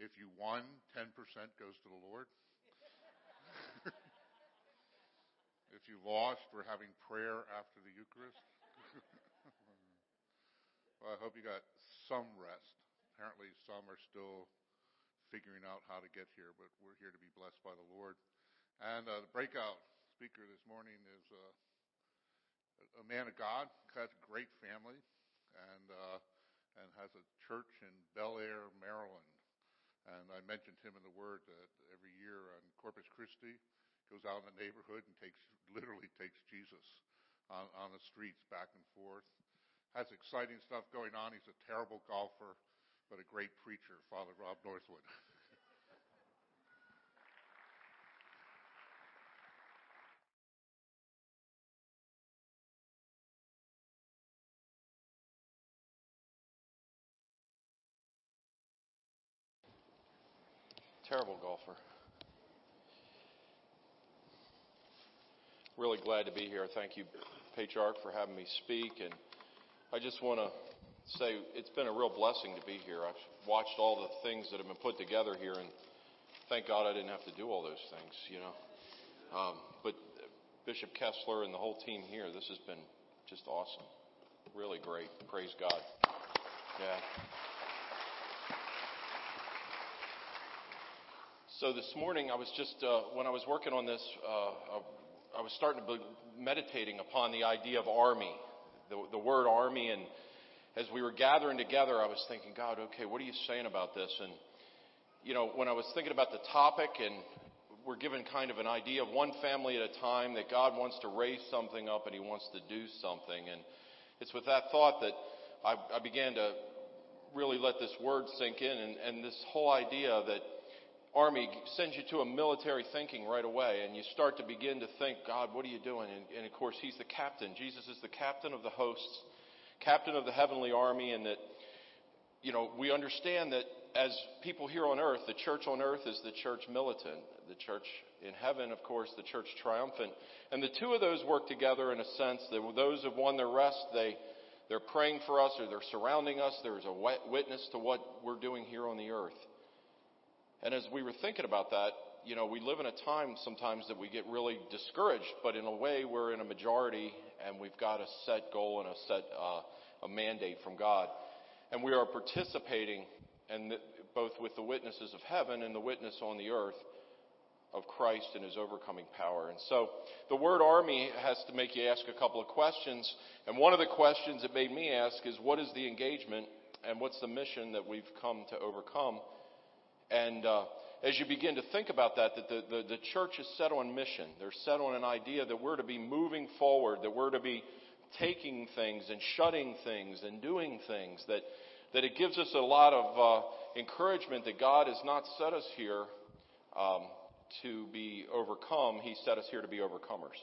If you won, 10% goes to the Lord. if you lost, we're having prayer after the Eucharist. well, I hope you got some rest. Apparently, some are still figuring out how to get here, but we're here to be blessed by the Lord. And uh, the breakout speaker this morning is uh, a man of God, has a great family, and uh, and has a church in Bel Air, Maryland. And I mentioned him in the Word that every year on Corpus Christi goes out in the neighborhood and takes literally takes Jesus on, on the streets back and forth. Has exciting stuff going on. He's a terrible golfer but a great preacher, Father Rob Northwood. Terrible golfer. Really glad to be here. Thank you, Patriarch, for having me speak. And I just want to say it's been a real blessing to be here. I've watched all the things that have been put together here, and thank God I didn't have to do all those things, you know. Um, but Bishop Kessler and the whole team here, this has been just awesome. Really great. Praise God. Yeah. So this morning, I was just, uh, when I was working on this, uh, I was starting to be meditating upon the idea of army, the, the word army, and as we were gathering together, I was thinking, God, okay, what are you saying about this? And, you know, when I was thinking about the topic and we're given kind of an idea of one family at a time that God wants to raise something up and He wants to do something. And it's with that thought that I, I began to really let this word sink in and, and this whole idea that army sends you to a military thinking right away and you start to begin to think, God, what are you doing? And, and of course, He's the captain. Jesus is the captain of the hosts captain of the heavenly army and that, you know, we understand that as people here on earth, the church on earth is the church militant. The church in heaven, of course, the church triumphant. And the two of those work together in a sense that those have won their rest, they, they're praying for us or they're surrounding us. There's a witness to what we're doing here on the earth. And as we were thinking about that, you know, we live in a time sometimes that we get really discouraged, but in a way we're in a majority and we've got a set goal and a set uh, a mandate from God, and we are participating, and both with the witnesses of heaven and the witness on the earth of Christ and His overcoming power. And so, the word army has to make you ask a couple of questions, and one of the questions it made me ask is, what is the engagement and what's the mission that we've come to overcome? And uh, as you begin to think about that, that the, the, the church is set on mission. They're set on an idea that we're to be moving forward, that we're to be taking things and shutting things and doing things, that, that it gives us a lot of uh, encouragement that God has not set us here um, to be overcome. He set us here to be overcomers.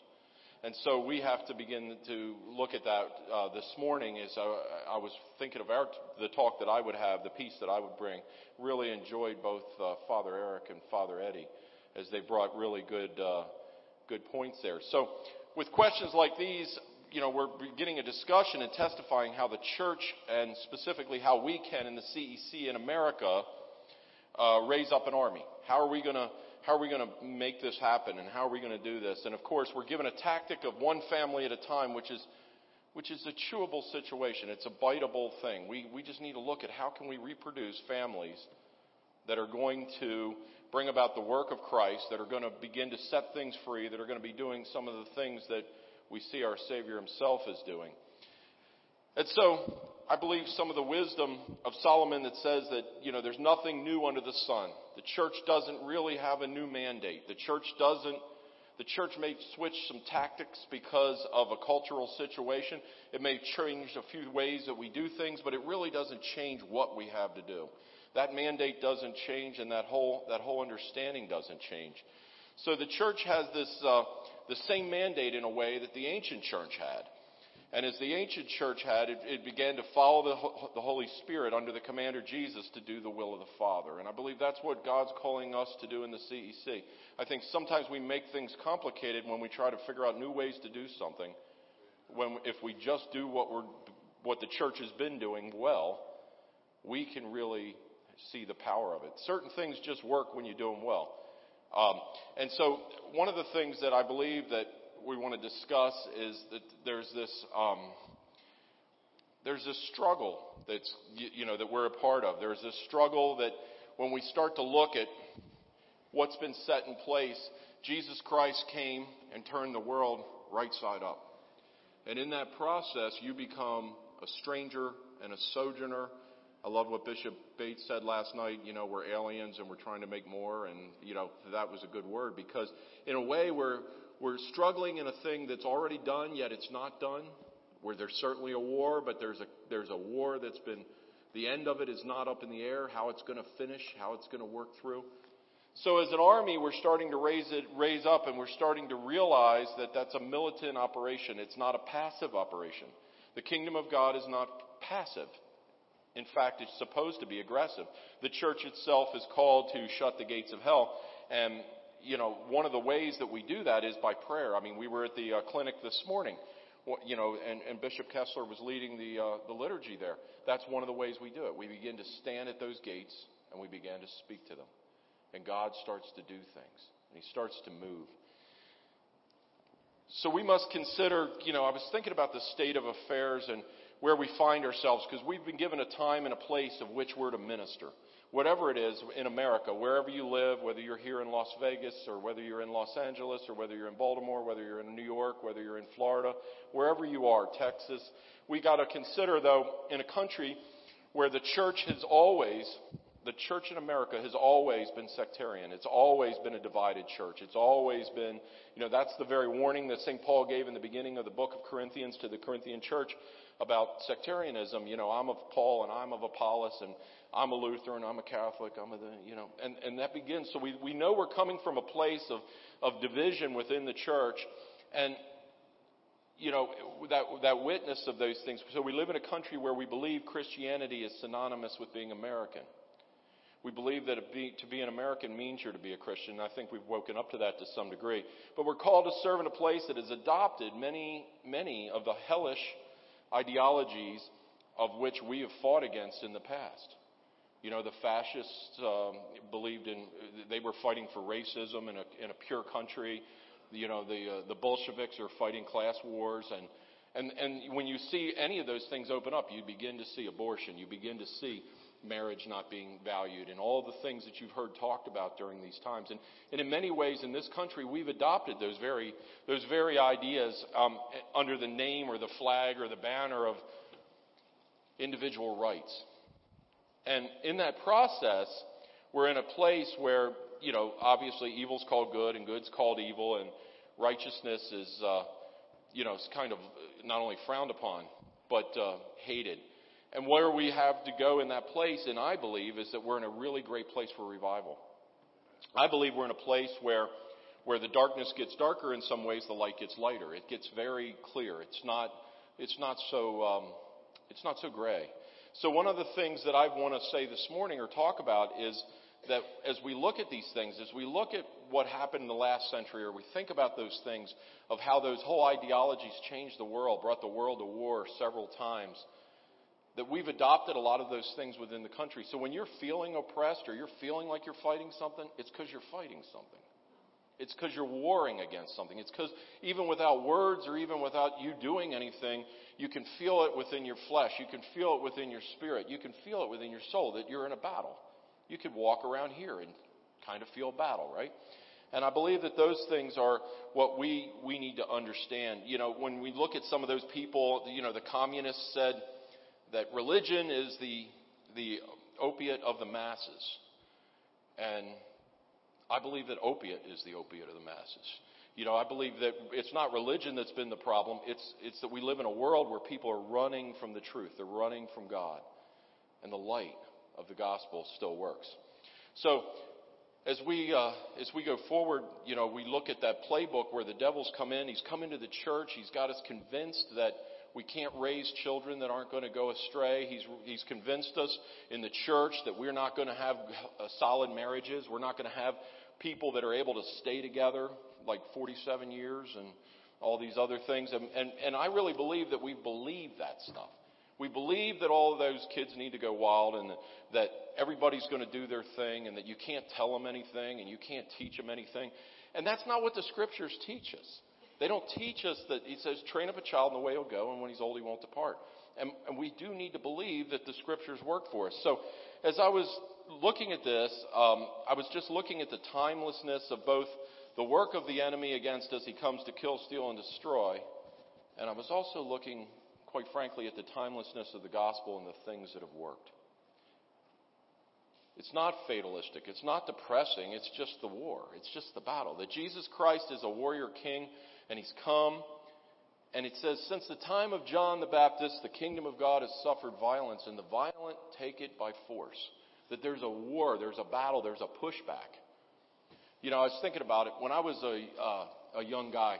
And so we have to begin to look at that uh, this morning as I, I, was thinking of our, the talk that I would have, the piece that I would bring. Really enjoyed both uh, Father Eric and Father Eddie as they brought really good, uh, good points there. So with questions like these, you know, we're beginning a discussion and testifying how the church and specifically how we can in the CEC in America uh, raise up an army. How are we going to how are we going to make this happen and how are we going to do this? And of course, we're given a tactic of one family at a time, which is, which is a chewable situation. It's a biteable thing. We, we just need to look at how can we reproduce families that are going to bring about the work of Christ, that are going to begin to set things free, that are going to be doing some of the things that we see our Savior himself is doing. And so, I believe some of the wisdom of Solomon that says that, you know, there's nothing new under the sun. The church doesn't really have a new mandate. The church doesn't, the church may switch some tactics because of a cultural situation. It may change a few ways that we do things, but it really doesn't change what we have to do. That mandate doesn't change and that whole, that whole understanding doesn't change. So the church has this, uh, the same mandate in a way that the ancient church had. And as the ancient church had, it, it began to follow the, the, Holy Spirit under the commander Jesus to do the will of the Father. And I believe that's what God's calling us to do in the CEC. I think sometimes we make things complicated when we try to figure out new ways to do something. When, if we just do what we're, what the church has been doing well, we can really see the power of it. Certain things just work when you do them well. Um, and so, one of the things that I believe that we want to discuss is that there's this um, there's this struggle that's you know that we're a part of. There's this struggle that when we start to look at what's been set in place, Jesus Christ came and turned the world right side up. And in that process, you become a stranger and a sojourner. I love what Bishop Bates said last night. You know, we're aliens and we're trying to make more. And, you know, that was a good word because in a way we're, we're struggling in a thing that's already done, yet it's not done. Where there's certainly a war, but there's a, there's a war that's been, the end of it is not up in the air, how it's going to finish, how it's going to work through. So as an army, we're starting to raise it, raise up and we're starting to realize that that's a militant operation. It's not a passive operation. The kingdom of God is not passive. In fact, it's supposed to be aggressive. The church itself is called to shut the gates of hell. And, you know, one of the ways that we do that is by prayer. I mean, we were at the uh, clinic this morning, you know, and, and Bishop Kessler was leading the, uh, the liturgy there. That's one of the ways we do it. We begin to stand at those gates and we begin to speak to them and God starts to do things, and He starts to move. So we must consider, you know, I was thinking about the state of affairs and where we find ourselves because we've been given a time and a place of which we're to minister. Whatever it is in America, wherever you live, whether you're here in Las Vegas or whether you're in Los Angeles or whether you're in Baltimore, whether you're in New York, whether you're in Florida, wherever you are, Texas, we got to consider though in a country where the church has always the church in America has always been sectarian. It's always been a divided church. It's always been, you know, that's the very warning that St. Paul gave in the beginning of the book of Corinthians to the Corinthian church about sectarianism. You know, I'm of Paul and I'm of Apollos and I'm a Lutheran, I'm a Catholic, I'm a, you know, and, and that begins. So we, we know we're coming from a place of, of division within the church. And, you know, that, that witness of those things. So we live in a country where we believe Christianity is synonymous with being American. We believe that be, to be an American means you're to be a Christian. I think we've woken up to that to some degree. But we're called to serve in a place that has adopted many, many of the hellish ideologies of which we have fought against in the past. You know, the fascists um, believed in, they were fighting for racism in a, in a pure country. You know, the, uh, the Bolsheviks are fighting class wars. And, and, and when you see any of those things open up, you begin to see abortion. You begin to see marriage not being valued and all the things that you've heard talked about during these times. And, and in many ways in this country, we've adopted those very, those very ideas um, under the name or the flag or the banner of individual rights. And in that process, we're in a place where, you know, obviously evil's called good and good's called evil and righteousness is, uh, you know, it's kind of not only frowned upon, but uh, hated. And where we have to go in that place, and I believe, is that we're in a really great place for revival. I believe we're in a place where, where the darkness gets darker in some ways, the light gets lighter. It gets very clear. It's not, it's not so, um, it's not so gray. So one of the things that I want to say this morning or talk about is that as we look at these things, as we look at what happened in the last century, or we think about those things of how those whole ideologies changed the world, brought the world to war several times, that we've adopted a lot of those things within the country. So when you're feeling oppressed or you're feeling like you're fighting something, it's because you're fighting something. It's because you're warring against something. It's because even without words or even without you doing anything, you can feel it within your flesh. You can feel it within your spirit. You can feel it within your soul that you're in a battle. You could walk around here and kind of feel battle, right? And I believe that those things are what we, we need to understand. You know, when we look at some of those people, you know, the communists said, that religion is the, the opiate of the masses. And I believe that opiate is the opiate of the masses. You know, I believe that it's not religion that's been the problem. It's, it's that we live in a world where people are running from the truth. They're running from God. And the light of the gospel still works. So, as we, uh, as we go forward, you know, we look at that playbook where the devil's come in. He's come into the church. He's got us convinced that we can't raise children that aren't going to go astray. He's, he's convinced us in the church that we're not going to have uh, solid marriages. We're not going to have people that are able to stay together like 47 years and all these other things. And, and, and I really believe that we believe that stuff. We believe that all of those kids need to go wild and that everybody's going to do their thing and that you can't tell them anything and you can't teach them anything. And that's not what the scriptures teach us. They don't teach us that he says, train up a child in the way he'll go, and when he's old, he won't depart. And, and we do need to believe that the scriptures work for us. So, as I was looking at this, um, I was just looking at the timelessness of both the work of the enemy against us. He comes to kill, steal, and destroy. And I was also looking, quite frankly, at the timelessness of the gospel and the things that have worked. It's not fatalistic. It's not depressing. It's just the war. It's just the battle. That Jesus Christ is a warrior king and he's come. And it says, since the time of John the Baptist, the kingdom of God has suffered violence and the violent take it by force. That there's a war, there's a battle, there's a pushback. You know, I was thinking about it. When I was a, uh, a young guy,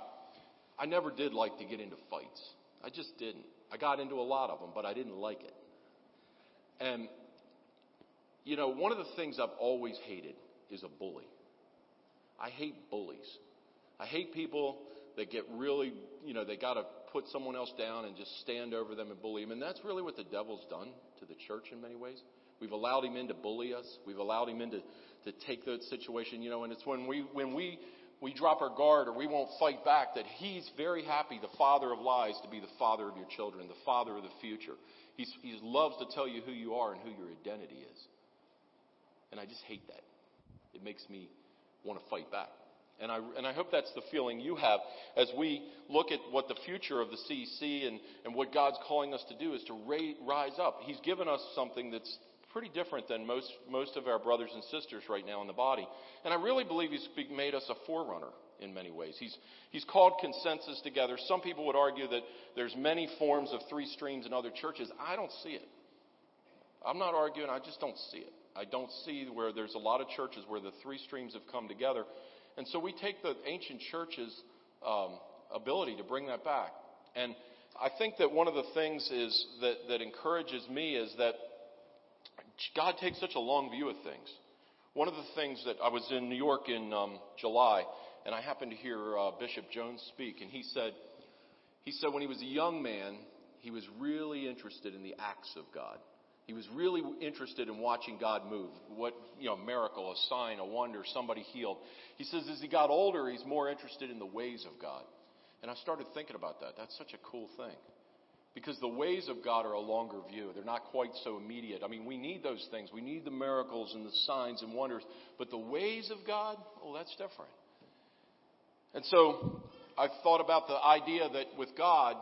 I never did like to get into fights. I just didn't. I got into a lot of them, but I didn't like it. And you know, one of the things I've always hated is a bully. I hate bullies. I hate people that get really, you know, they got to put someone else down and just stand over them and bully them. And that's really what the devil's done to the church in many ways. We've allowed him in to bully us. We've allowed him in to, to take that situation, you know, and it's when we, when we, we drop our guard or we won't fight back that he's very happy, the father of lies, to be the father of your children, the father of the future. He's, he loves to tell you who you are and who your identity is. And I just hate that. It makes me want to fight back. And I, and I hope that's the feeling you have as we look at what the future of the CEC and, and what God's calling us to do is to rise up. He's given us something that's pretty different than most, most of our brothers and sisters right now in the body. And I really believe He's made us a forerunner in many ways. He's, he's called consensus together. Some people would argue that there's many forms of three streams in other churches. I don't see it. I'm not arguing, I just don't see it. I don't see where there's a lot of churches where the three streams have come together. And so we take the ancient church's um, ability to bring that back. And I think that one of the things is that, that encourages me is that God takes such a long view of things. One of the things that I was in New York in um, July, and I happened to hear uh, Bishop Jones speak, and he said, he said when he was a young man, he was really interested in the acts of God. He was really interested in watching God move. What, you know, miracle, a sign, a wonder, somebody healed. He says as he got older, he's more interested in the ways of God. And I started thinking about that. That's such a cool thing. Because the ways of God are a longer view. They're not quite so immediate. I mean, we need those things. We need the miracles and the signs and wonders. But the ways of God, oh, that's different. And so I thought about the idea that with God,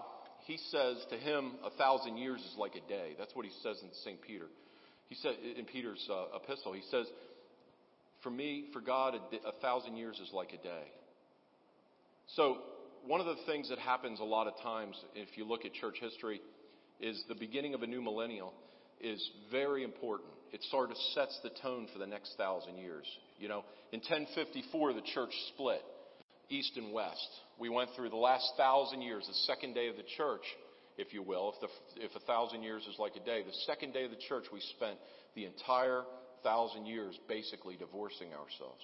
he says to him, a thousand years is like a day. That's what he says in St. Peter. He said in Peter's uh, epistle, he says, for me, for God, a, a thousand years is like a day. So one of the things that happens a lot of times, if you look at church history, is the beginning of a new millennial is very important. It sort of sets the tone for the next thousand years. You know, in 1054, the church split east and west. We went through the last thousand years, the second day of the church, if you will. If, the, if a thousand years is like a day, the second day of the church, we spent the entire thousand years basically divorcing ourselves.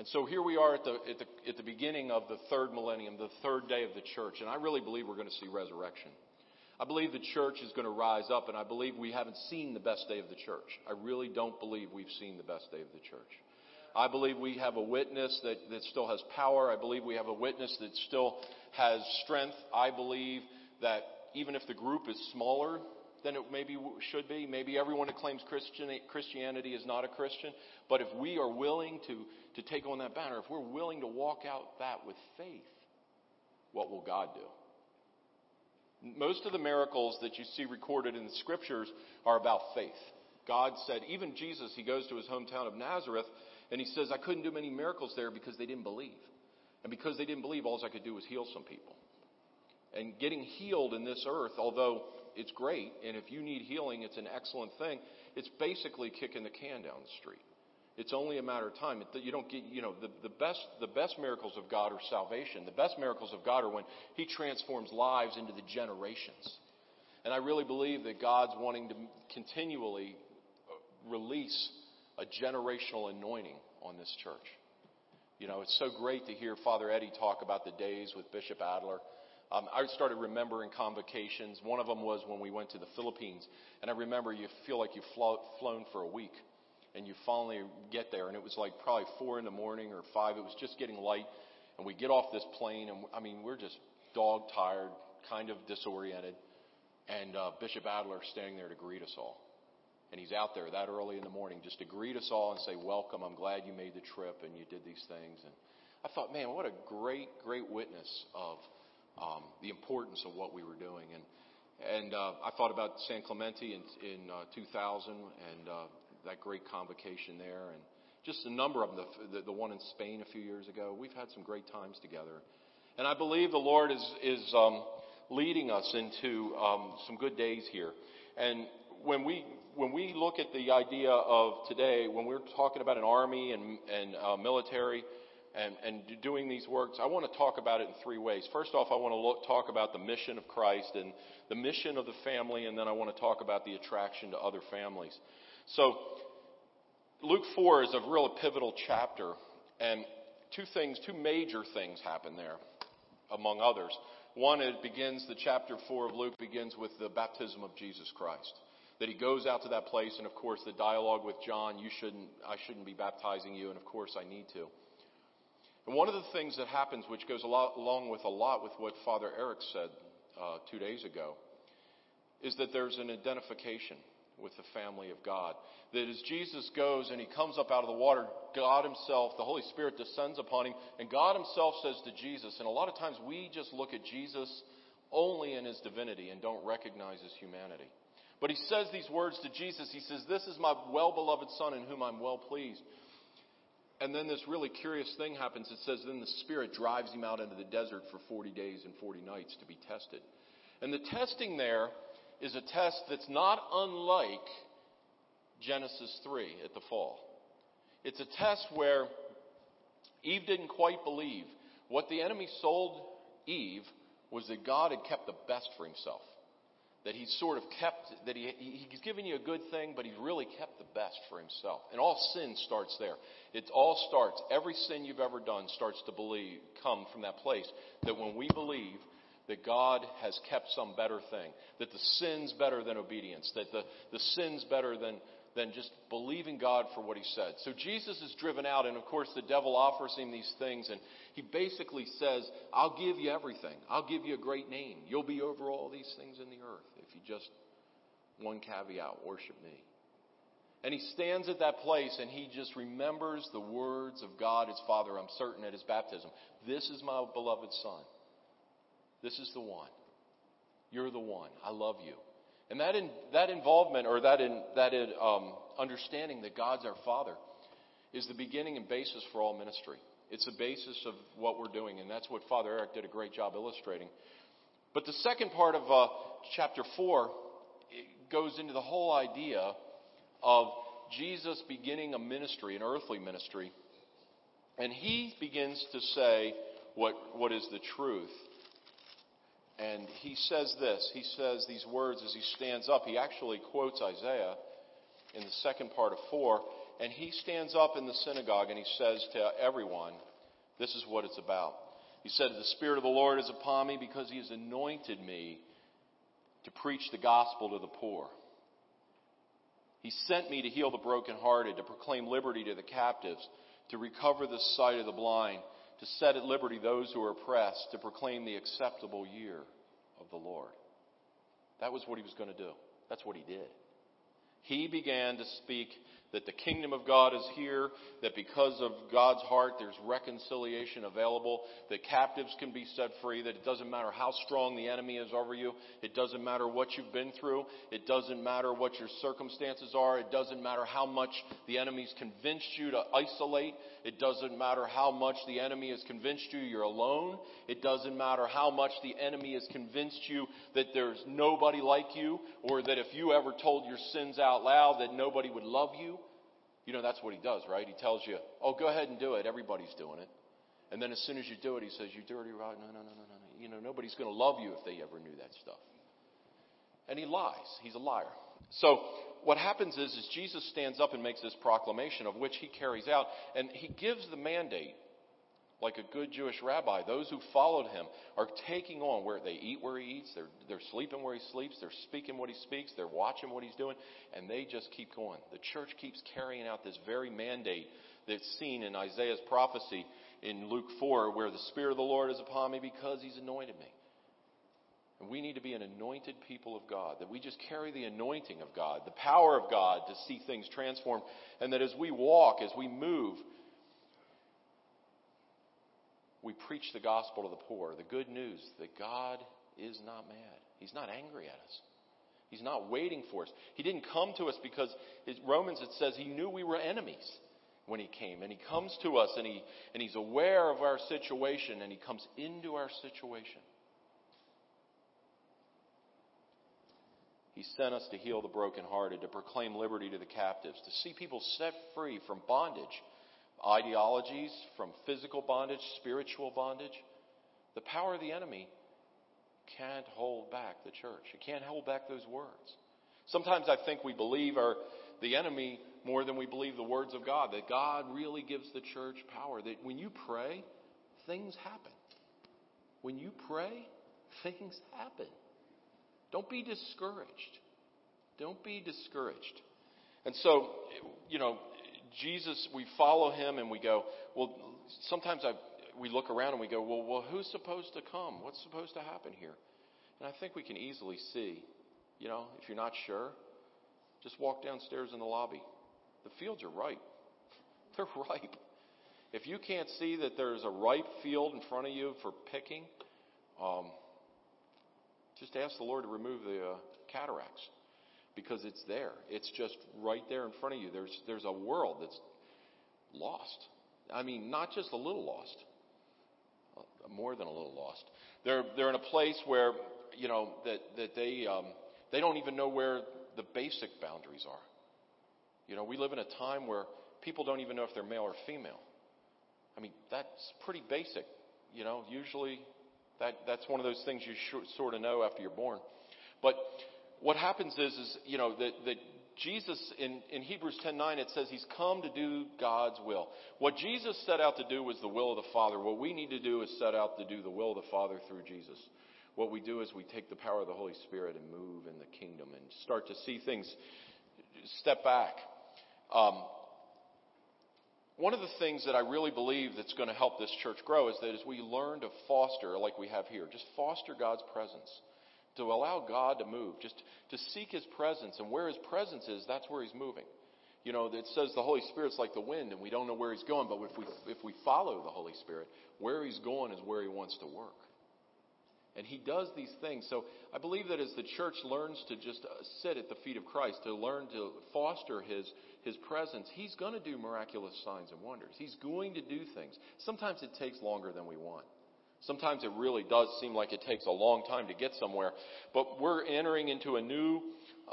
And so here we are at the, at, the, at the beginning of the third millennium, the third day of the church, and I really believe we're going to see resurrection. I believe the church is going to rise up, and I believe we haven't seen the best day of the church. I really don't believe we've seen the best day of the church. I believe we have a witness that, that still has power. I believe we have a witness that still has strength. I believe that even if the group is smaller than it maybe should be, maybe everyone that claims Christianity is not a Christian, but if we are willing to, to take on that banner, if we're willing to walk out that with faith, what will God do? Most of the miracles that you see recorded in the scriptures are about faith. God said, even Jesus, he goes to his hometown of Nazareth and he says, I couldn't do many miracles there because they didn't believe. And because they didn't believe, all I could do was heal some people. And getting healed in this earth, although it's great, and if you need healing, it's an excellent thing, it's basically kicking the can down the street. It's only a matter of time. You don't get, you know, the, the best, the best miracles of God are salvation. The best miracles of God are when He transforms lives into the generations. And I really believe that God's wanting to continually uh, release a generational anointing on this church. You know, it's so great to hear Father Eddie talk about the days with Bishop Adler Um, I started remembering convocations. One of them was when we went to the Philippines, and I remember you feel like you've flown for a week, and you finally get there, and it was like probably four in the morning or five. It was just getting light, and we get off this plane, and I mean we're just dog tired, kind of disoriented, and uh, Bishop Adler standing there to greet us all. And he's out there that early in the morning just to greet us all and say, Welcome, I'm glad you made the trip and you did these things. And I thought, man, what a great, great witness of um, the importance of what we were doing. And and uh, I thought about San Clemente in, in uh, 2000 and uh, that great convocation there, and just a number of them. The, the, the one in Spain a few years ago. We've had some great times together, and I believe the Lord is is um, leading us into um, some good days here. And when we when we look at the idea of today, when we're talking about an army and and uh, military and, and doing these works, I want to talk about it in three ways. First off, I want to look, talk about the mission of Christ and the mission of the family, and then I want to talk about the attraction to other families. So, Luke 4 is a real pivotal chapter, and two things, two major things happen there, among others. One, it begins, the chapter 4 of Luke begins with the baptism of Jesus Christ. That he goes out to that place, and of course, the dialogue with John, you shouldn't, I shouldn't be baptizing you, and of course, I need to. And one of the things that happens, which goes lot, along with a lot with what Father Eric said uh, two days ago, is that there's an identification with the family of God. That as Jesus goes and he comes up out of the water, God himself, the Holy Spirit descends upon him, and God himself says to Jesus, and a lot of times we just look at Jesus only in his divinity and don't recognize his humanity. But he says these words to Jesus. He says, This is my well beloved Son in whom I'm well pleased. And then this really curious thing happens. It says, then the Spirit drives him out into the desert for 40 days and 40 nights to be tested. And the testing there is a test that's not unlike Genesis 3 at the fall. It's a test where Eve didn't quite believe. What the enemy sold Eve was that God had kept the best for himself that he's sort of kept, that he, he's given you a good thing, but he's really kept the best for himself. And all sin starts there. It all starts, every sin you've ever done starts to believe, come from that place. That when we believe that God has kept some better thing, that the sin's better than obedience, that the, the sin's better than, than just believing God for what he said. So Jesus is driven out, and of course the devil offers him these things, and he basically says, I'll give you everything. I'll give you a great name. You'll be over all these things in the earth if you just, one caveat, worship me. And he stands at that place and he just remembers the words of God, his Father, I'm certain, at his baptism. This is my beloved Son. This is the one. You're the one. I love you. And that, in, that involvement or that, in, that in, um, understanding that God's our Father is the beginning and basis for all ministry. It's the basis of what we're doing, and that's what Father Eric did a great job illustrating. But the second part of uh, chapter 4 goes into the whole idea of Jesus beginning a ministry, an earthly ministry. And he begins to say what, what is the truth. And he says this. He says these words as he stands up. He actually quotes Isaiah in the second part of 4. And he stands up in the synagogue and he says to everyone, This is what it's about. He said, The Spirit of the Lord is upon me because he has anointed me to preach the gospel to the poor. He sent me to heal the brokenhearted, to proclaim liberty to the captives, to recover the sight of the blind, to set at liberty those who are oppressed, to proclaim the acceptable year of the Lord. That was what he was going to do. That's what he did. He began to speak that the kingdom of God is here, that because of God's heart there's reconciliation available, that captives can be set free, that it doesn't matter how strong the enemy is over you, it doesn't matter what you've been through, it doesn't matter what your circumstances are, it doesn't matter how much the enemy's convinced you to isolate, it doesn't matter how much the enemy has convinced you you're alone, it doesn't matter how much the enemy has convinced you that there's nobody like you, or that if you ever told your sins out loud that nobody would love you. You know, that's what he does, right? He tells you, oh, go ahead and do it. Everybody's doing it. And then as soon as you do it, he says, you dirty rotten. No, no, no, no, no. You know, nobody's going to love you if they ever knew that stuff. And he lies. He's a liar. So what happens is, is Jesus stands up and makes this proclamation of which he carries out, and he gives the mandate like a good Jewish rabbi. Those who followed him are taking on where they eat where he eats, they're, they're sleeping where he sleeps, they're speaking what he speaks, they're watching what he's doing, and they just keep going. The church keeps carrying out this very mandate that's seen in Isaiah's prophecy in Luke 4, where the Spirit of the Lord is upon me because he's anointed me. And we need to be an anointed people of God, that we just carry the anointing of God, the power of God to see things transformed, and that as we walk, as we move, we preach the gospel to the poor, the good news that God is not mad. He's not angry at us. He's not waiting for us. He didn't come to us because Romans it says he knew we were enemies when he came. And he comes to us and he and he's aware of our situation and he comes into our situation. He sent us to heal the brokenhearted, to proclaim liberty to the captives, to see people set free from bondage ideologies, from physical bondage, spiritual bondage. The power of the enemy can't hold back the church. It can't hold back those words. Sometimes I think we believe our, the enemy more than we believe the words of God, that God really gives the church power, that when you pray, things happen. When you pray, things happen. Don't be discouraged. Don't be discouraged. And so, you know, Jesus, we follow him and we go, well, sometimes I, we look around and we go, well, well, who's supposed to come? What's supposed to happen here? And I think we can easily see, you know, if you're not sure, just walk downstairs in the lobby. The fields are ripe. They're ripe. If you can't see that there's a ripe field in front of you for picking, um, just ask the Lord to remove the uh, cataracts because it's there. It's just right there in front of you. There's, there's a world that's lost. I mean, not just a little lost, uh, more than a little lost. They're, they're in a place where, you know, that, that they, um, they don't even know where the basic boundaries are. You know, we live in a time where people don't even know if they're male or female. I mean, that's pretty basic. You know, usually that, that's one of those things you sh- sort of know after you're born. But what happens is, is you know, that, that Jesus, in, in Hebrews 10.9, it says he's come to do God's will. What Jesus set out to do was the will of the Father. What we need to do is set out to do the will of the Father through Jesus. What we do is we take the power of the Holy Spirit and move in the kingdom and start to see things step back. Um, one of the things that I really believe that's going to help this church grow is that as we learn to foster, like we have here, just foster God's presence to allow God to move, just to seek His presence. And where His presence is, that's where He's moving. You know, it says the Holy Spirit's like the wind and we don't know where He's going, but if we, if we follow the Holy Spirit, where He's going is where He wants to work. And He does these things. So I believe that as the church learns to just uh, sit at the feet of Christ, to learn to foster His, His presence, He's going to do miraculous signs and wonders. He's going to do things. Sometimes it takes longer than we want. Sometimes it really does seem like it takes a long time to get somewhere, but we're entering into a new,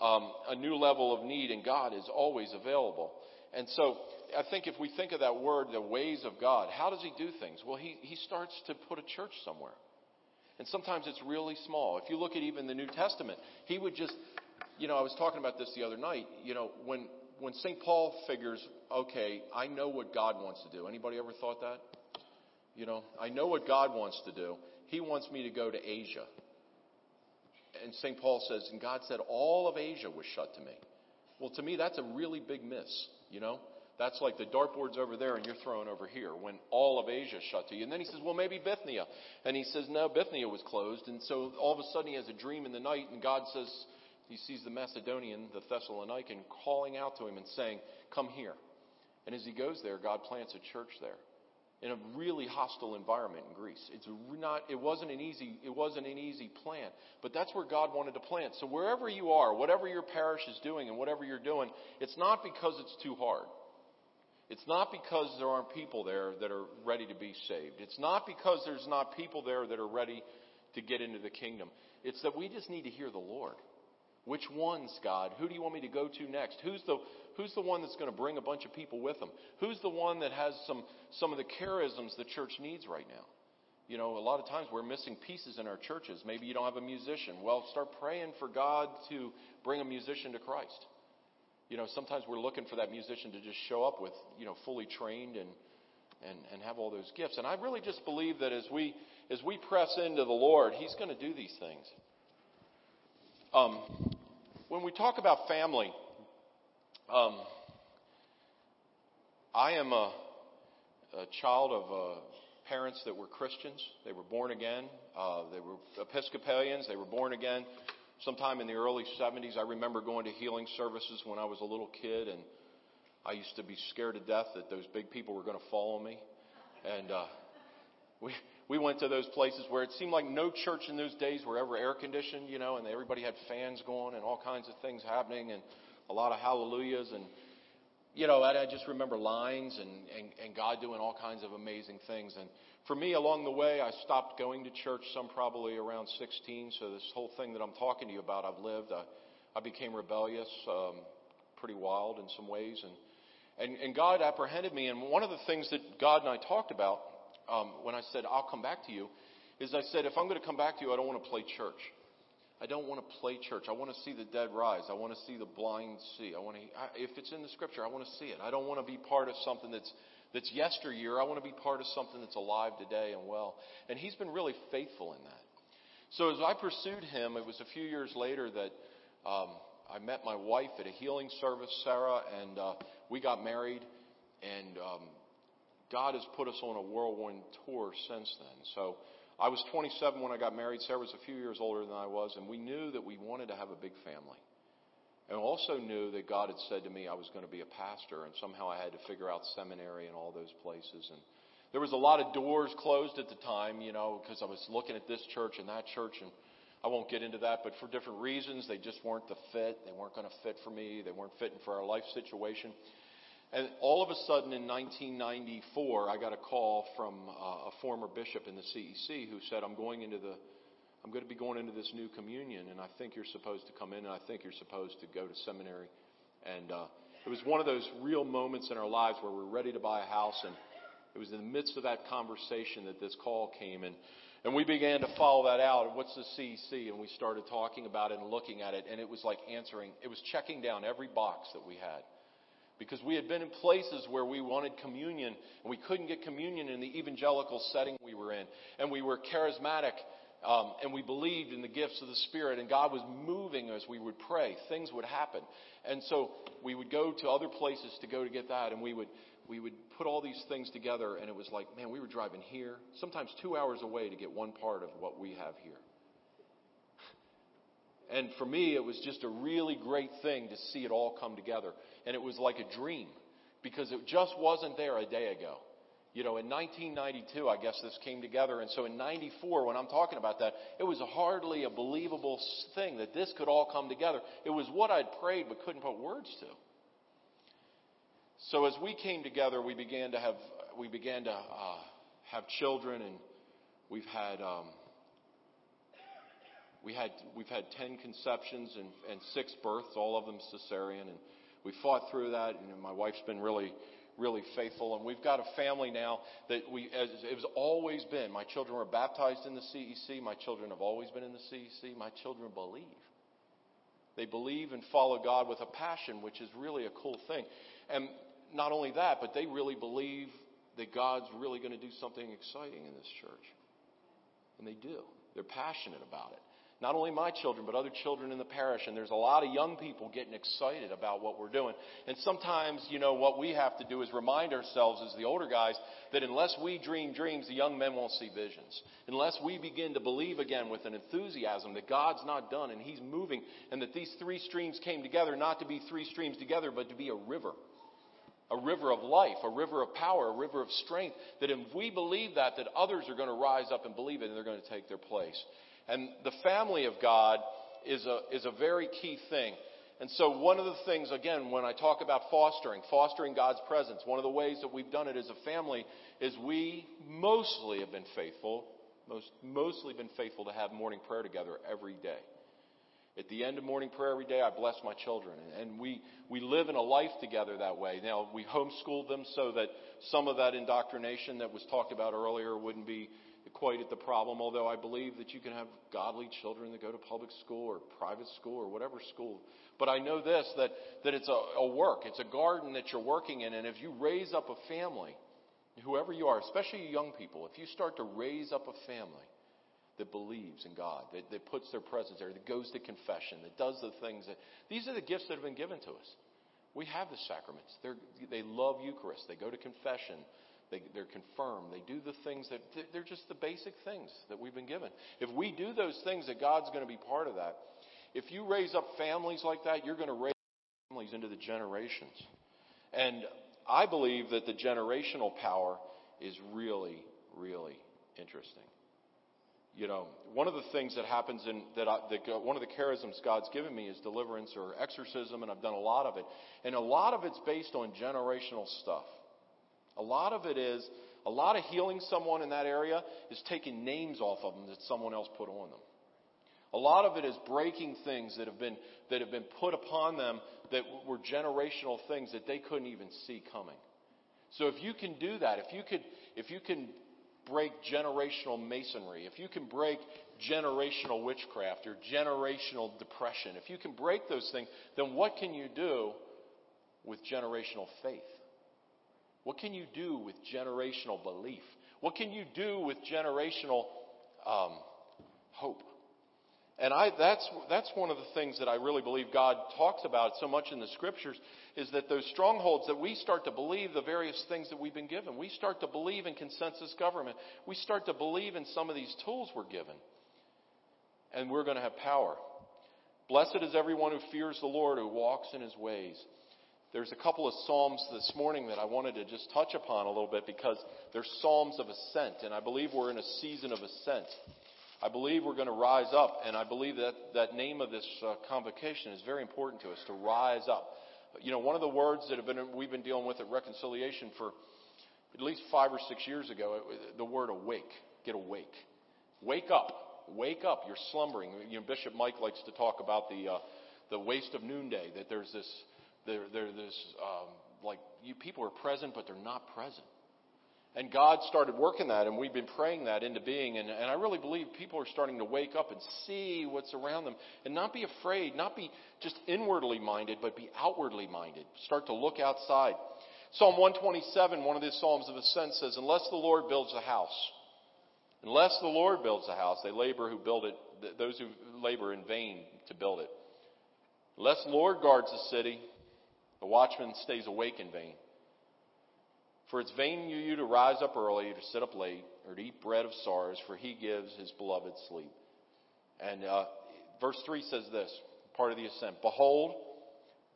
um, a new level of need, and God is always available. And so, I think if we think of that word, the ways of God, how does He do things? Well, He He starts to put a church somewhere, and sometimes it's really small. If you look at even the New Testament, He would just, you know, I was talking about this the other night. You know, when when St. Paul figures, okay, I know what God wants to do. Anybody ever thought that? You know, I know what God wants to do. He wants me to go to Asia. And St. Paul says, and God said all of Asia was shut to me. Well, to me, that's a really big miss, you know? That's like the dartboard's over there and you're throwing over here when all of Asia shut to you. And then he says, well, maybe Bithynia. And he says, no, Bithynia was closed. And so all of a sudden he has a dream in the night and God says, he sees the Macedonian, the Thessalonican, calling out to him and saying, come here. And as he goes there, God plants a church there in a really hostile environment in Greece. It's not, it wasn't an easy, it wasn't an easy plant, but that's where God wanted to plant. So wherever you are, whatever your parish is doing and whatever you're doing, it's not because it's too hard. It's not because there aren't people there that are ready to be saved. It's not because there's not people there that are ready to get into the kingdom. It's that we just need to hear the Lord. Which ones, God? Who do you want me to go to next? Who's the, who's the one that's going to bring a bunch of people with them? Who's the one that has some, some of the charisms the church needs right now? You know, a lot of times we're missing pieces in our churches. Maybe you don't have a musician. Well, start praying for God to bring a musician to Christ. You know, sometimes we're looking for that musician to just show up with, you know, fully trained and, and, and have all those gifts. And I really just believe that as we, as we press into the Lord, He's going to do these things. Um, when we talk about family, um, I am a, a child of uh, parents that were Christians. They were born again. Uh, they were Episcopalians. They were born again sometime in the early 70s. I remember going to healing services when I was a little kid, and I used to be scared to death that those big people were going to follow me. And uh, we we went to those places where it seemed like no church in those days were ever air conditioned, you know, and everybody had fans going and all kinds of things happening and a lot of hallelujahs and you know, I, I just remember lines and, and, and God doing all kinds of amazing things. And for me, along the way, I stopped going to church, some probably around 16. So this whole thing that I'm talking to you about, I've lived. I, I became rebellious, um, pretty wild in some ways. And, and, and God apprehended me. And one of the things that God and I talked about um, when I said, I'll come back to you, is I said, if I'm going to come back to you, I don't want to play church. I don't want to play church. I want to see the dead rise. I want to see the blind see. I want to, if it's in the scripture, I want to see it. I don't want to be part of something that's, that's yesteryear. I want to be part of something that's alive today and well. And he's been really faithful in that. So as I pursued him, it was a few years later that um, I met my wife at a healing service, Sarah, and uh, we got married. And um, God has put us on a whirlwind tour since then. So I was 27 when I got married. Sarah was a few years older than I was, and we knew that we wanted to have a big family. And also knew that God had said to me I was going to be a pastor, and somehow I had to figure out seminary and all those places. And there was a lot of doors closed at the time, you know, because I was looking at this church and that church, and I won't get into that, but for different reasons, they just weren't the fit. They weren't going to fit for me. They weren't fitting for our life situation. And all of a sudden in 1994, I got a call from uh, a former bishop in the CEC who said, I'm going into the, I'm going to be going into this new communion and I think you're supposed to come in and I think you're supposed to go to seminary. And, uh, it was one of those real moments in our lives where we're ready to buy a house and it was in the midst of that conversation that this call came and, and we began to follow that out. What's the CEC? And we started talking about it and looking at it and it was like answering, it was checking down every box that we had because we had been in places where we wanted communion and we couldn't get communion in the evangelical setting we were in. And we were charismatic um, and we believed in the gifts of the Spirit and God was moving as we would pray. Things would happen. And so we would go to other places to go to get that and we would, we would put all these things together and it was like, man, we were driving here, sometimes two hours away to get one part of what we have here. And for me, it was just a really great thing to see it all come together and it was like a dream because it just wasn't there a day ago. You know, in 1992, I guess this came together. And so in 94, when I'm talking about that, it was hardly a believable thing that this could all come together. It was what I'd prayed but couldn't put words to. So as we came together, we began to have, we began to uh, have children and we've had, um, we had, we've had 10 conceptions and, and six births, all of them cesarean. And we fought through that, and my wife's been really, really faithful. And we've got a family now that we, as it was always been. My children were baptized in the CEC. My children have always been in the CEC. My children believe. They believe and follow God with a passion, which is really a cool thing. And not only that, but they really believe that God's really going to do something exciting in this church. And they do. They're passionate about it not only my children, but other children in the parish. And there's a lot of young people getting excited about what we're doing. And sometimes, you know, what we have to do is remind ourselves as the older guys that unless we dream dreams, the young men won't see visions. Unless we begin to believe again with an enthusiasm that God's not done and He's moving and that these three streams came together not to be three streams together, but to be a river. A river of life, a river of power, a river of strength. That if we believe that, that others are going to rise up and believe it and they're going to take their place. And the family of God is a, is a very key thing. And so one of the things, again, when I talk about fostering, fostering God's presence, one of the ways that we've done it as a family is we mostly have been faithful, most, mostly been faithful to have morning prayer together every day. At the end of morning prayer every day, I bless my children. And we, we live in a life together that way. Now, we homeschooled them so that some of that indoctrination that was talked about earlier wouldn't be quite at the problem, although I believe that you can have godly children that go to public school or private school or whatever school. But I know this, that, that it's a, a work. It's a garden that you're working in. And if you raise up a family whoever you are, especially young people, if you start to raise up a family that believes in God, that, that puts their presence there, that goes to confession, that does the things that, these are the gifts that have been given to us. We have the sacraments. They're, they love Eucharist. They go to confession. They, they're confirmed. They do the things that, they're just the basic things that we've been given. If we do those things, that God's going to be part of that. If you raise up families like that, you're going to raise families into the generations. And I believe that the generational power is really, really interesting. You know, one of the things that happens in that, I, that one of the charisms God's given me is deliverance or exorcism, and I've done a lot of it. And a lot of it's based on generational stuff. A lot of it is a lot of healing someone in that area is taking names off of them that someone else put on them. A lot of it is breaking things that have been, that have been put upon them that were generational things that they couldn't even see coming. So if you can do that, if you could, if you can break generational masonry, if you can break generational witchcraft or generational depression, if you can break those things, then what can you do with generational faith? What can you do with generational belief? What can you do with generational um, hope? And I, that's, that's one of the things that I really believe God talks about so much in the scriptures is that those strongholds that we start to believe the various things that we've been given. We start to believe in consensus government. We start to believe in some of these tools we're given. And we're going to have power. Blessed is everyone who fears the Lord, who walks in his ways. There's a couple of Psalms this morning that I wanted to just touch upon a little bit because they're Psalms of ascent, and I believe we're in a season of ascent. I believe we're going to rise up, and I believe that that name of this uh, convocation is very important to us to rise up. You know, one of the words that have been we've been dealing with at reconciliation for at least five or six years ago, the word awake. Get awake. Wake up. Wake up. You're slumbering. You know, Bishop Mike likes to talk about the uh, the waste of noonday. That there's this there, there this um, like you people are present, but they're not present. And God started working that, and we've been praying that into being. And, and I really believe people are starting to wake up and see what's around them and not be afraid, not be just inwardly minded, but be outwardly minded. Start to look outside. Psalm 127, one of the Psalms of Ascent says, Unless the Lord builds a house, unless the Lord builds a house, they labor who build it, those who labor in vain to build it. Unless the Lord guards the city, the watchman stays awake in vain. For it's vain you to rise up early, to sit up late, or to eat bread of sorrows, for he gives his beloved sleep. And uh, verse 3 says this, part of the ascent Behold,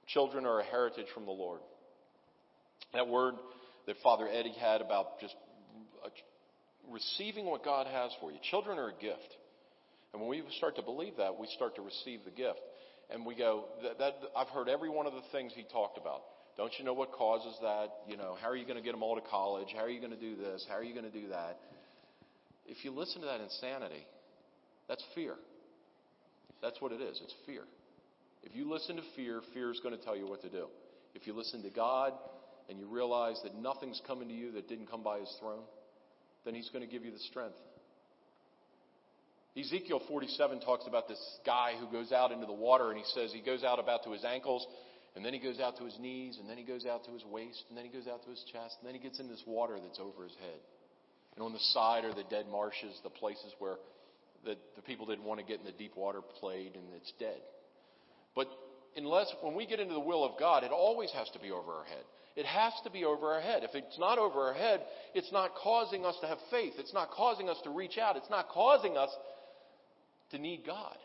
children are a heritage from the Lord. That word that Father Eddie had about just uh, receiving what God has for you. Children are a gift. And when we start to believe that, we start to receive the gift. And we go, that, that, I've heard every one of the things he talked about. Don't you know what causes that? You know, how are you going to get them all to college? How are you going to do this? How are you going to do that? If you listen to that insanity, that's fear. That's what it is. It's fear. If you listen to fear, fear is going to tell you what to do. If you listen to God and you realize that nothing's coming to you that didn't come by his throne, then he's going to give you the strength. Ezekiel 47 talks about this guy who goes out into the water and he says he goes out about to his ankles and then he goes out to his knees, and then he goes out to his waist, and then he goes out to his chest, and then he gets in this water that's over his head. And on the side are the dead marshes, the places where the, the people didn't want to get in the deep water played, and it's dead. But unless, when we get into the will of God, it always has to be over our head. It has to be over our head. If it's not over our head, it's not causing us to have faith. It's not causing us to reach out. It's not causing us to need God.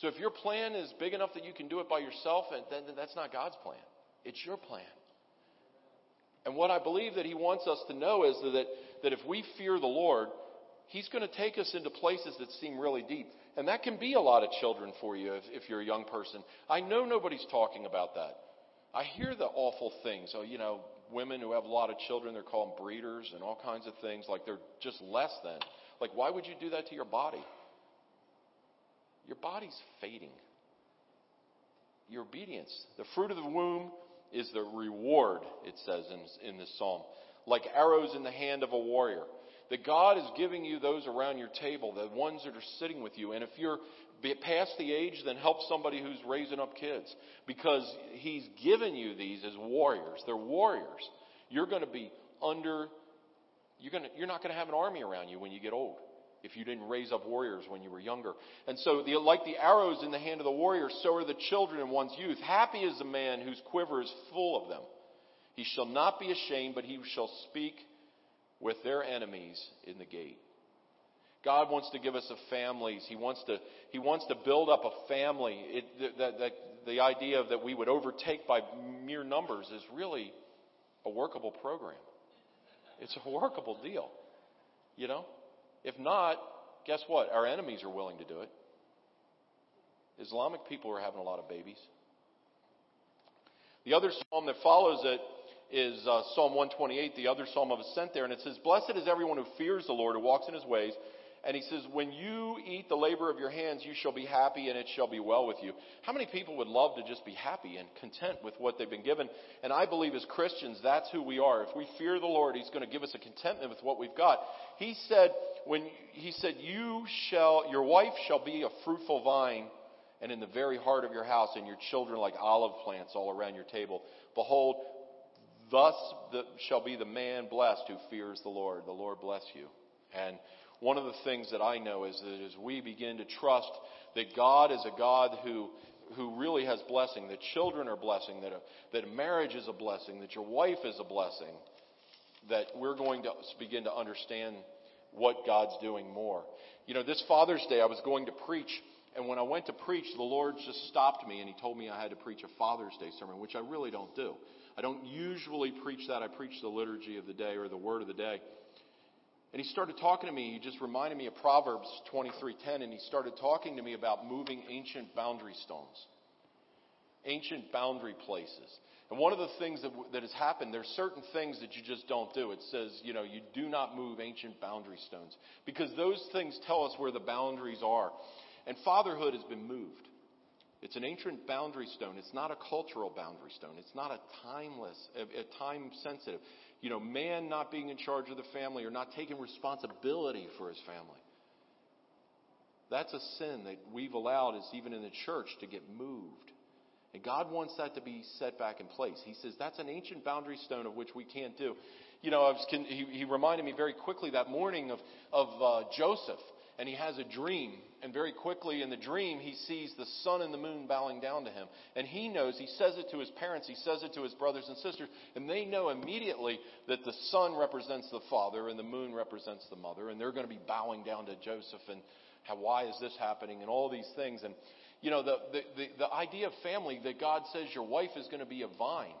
So if your plan is big enough that you can do it by yourself, then that's not God's plan. It's your plan. And what I believe that He wants us to know is that, that if we fear the Lord, He's going to take us into places that seem really deep. And that can be a lot of children for you if, if you're a young person. I know nobody's talking about that. I hear the awful things. So, you know, women who have a lot of children, they're called breeders and all kinds of things, like they're just less than. Like, why would you do that to your body? Your body's fading. Your obedience. The fruit of the womb is the reward, it says in, in this psalm. Like arrows in the hand of a warrior. That God is giving you those around your table, the ones that are sitting with you. And if you're past the age, then help somebody who's raising up kids. Because He's given you these as warriors. They're warriors. You're going to be under, you're, gonna, you're not going to have an army around you when you get old if you didn't raise up warriors when you were younger. And so, the, like the arrows in the hand of the warrior, so are the children in one's youth. Happy is the man whose quiver is full of them. He shall not be ashamed, but he shall speak with their enemies in the gate. God wants to give us a families. He wants to, he wants to build up a family. It, that, that, the idea that we would overtake by mere numbers is really a workable program. It's a workable deal. You know? If not, guess what? Our enemies are willing to do it. Islamic people are having a lot of babies. The other psalm that follows it is uh, Psalm 128, the other psalm of ascent there, and it says, Blessed is everyone who fears the Lord, who walks in his ways. And he says, When you eat the labor of your hands, you shall be happy and it shall be well with you. How many people would love to just be happy and content with what they've been given? And I believe as Christians, that's who we are. If we fear the Lord, he's going to give us a contentment with what we've got. He said, when he said, You shall, your wife shall be a fruitful vine and in the very heart of your house, and your children like olive plants all around your table. Behold, thus the, shall be the man blessed who fears the Lord. The Lord bless you. And one of the things that I know is that as we begin to trust that God is a God who who really has blessing, that children are blessing, that a, that marriage is a blessing, that your wife is a blessing, that we're going to begin to understand what God's doing more. You know, this Father's Day I was going to preach, and when I went to preach, the Lord just stopped me and He told me I had to preach a Father's Day sermon, which I really don't do. I don't usually preach that. I preach the liturgy of the day or the word of the day. And he started talking to me. He just reminded me of Proverbs 23:10, and he started talking to me about moving ancient boundary stones, ancient boundary places. And one of the things that, that has happened, there's certain things that you just don't do. It says, you know, you do not move ancient boundary stones because those things tell us where the boundaries are. And fatherhood has been moved. It's an ancient boundary stone. It's not a cultural boundary stone. It's not a timeless, a, a time sensitive you know, man not being in charge of the family or not taking responsibility for his family. That's a sin that we've allowed, is even in the church, to get moved. And God wants that to be set back in place. He says that's an ancient boundary stone of which we can't do. You know, was, he, he, reminded me very quickly that morning of, of uh, Joseph and he has a dream. And very quickly in the dream, he sees the sun and the moon bowing down to him. And he knows, he says it to his parents, he says it to his brothers and sisters, and they know immediately that the sun represents the father and the moon represents the mother. And they're going to be bowing down to Joseph and how, why is this happening and all these things. And, you know, the, the, the, the idea of family that God says your wife is going to be a vine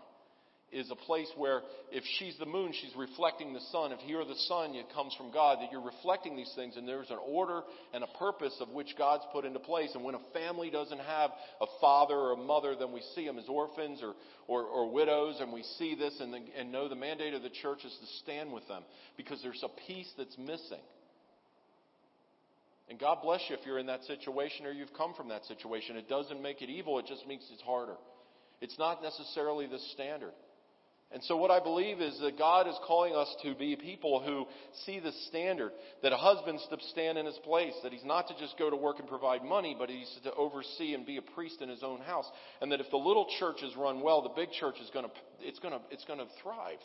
is a place where if she's the moon, she's reflecting the sun. If you're the sun, it comes from God, that you're reflecting these things, and there's an order and a purpose of which God's put into place. And when a family doesn't have a father or a mother, then we see them as orphans or, or, or widows, and we see this and, the, and know the mandate of the church is to stand with them because there's a piece that's missing. And God bless you if you're in that situation or you've come from that situation. It doesn't make it evil, it just makes it harder. It's not necessarily the standard. And so what I believe is that God is calling us to be people who see the standard, that a husband's to stand in his place, that he's not to just go to work and provide money, but he's to oversee and be a priest in his own house. And that if the little church is run well, the big church is going to, it's going to, it's going to thrive.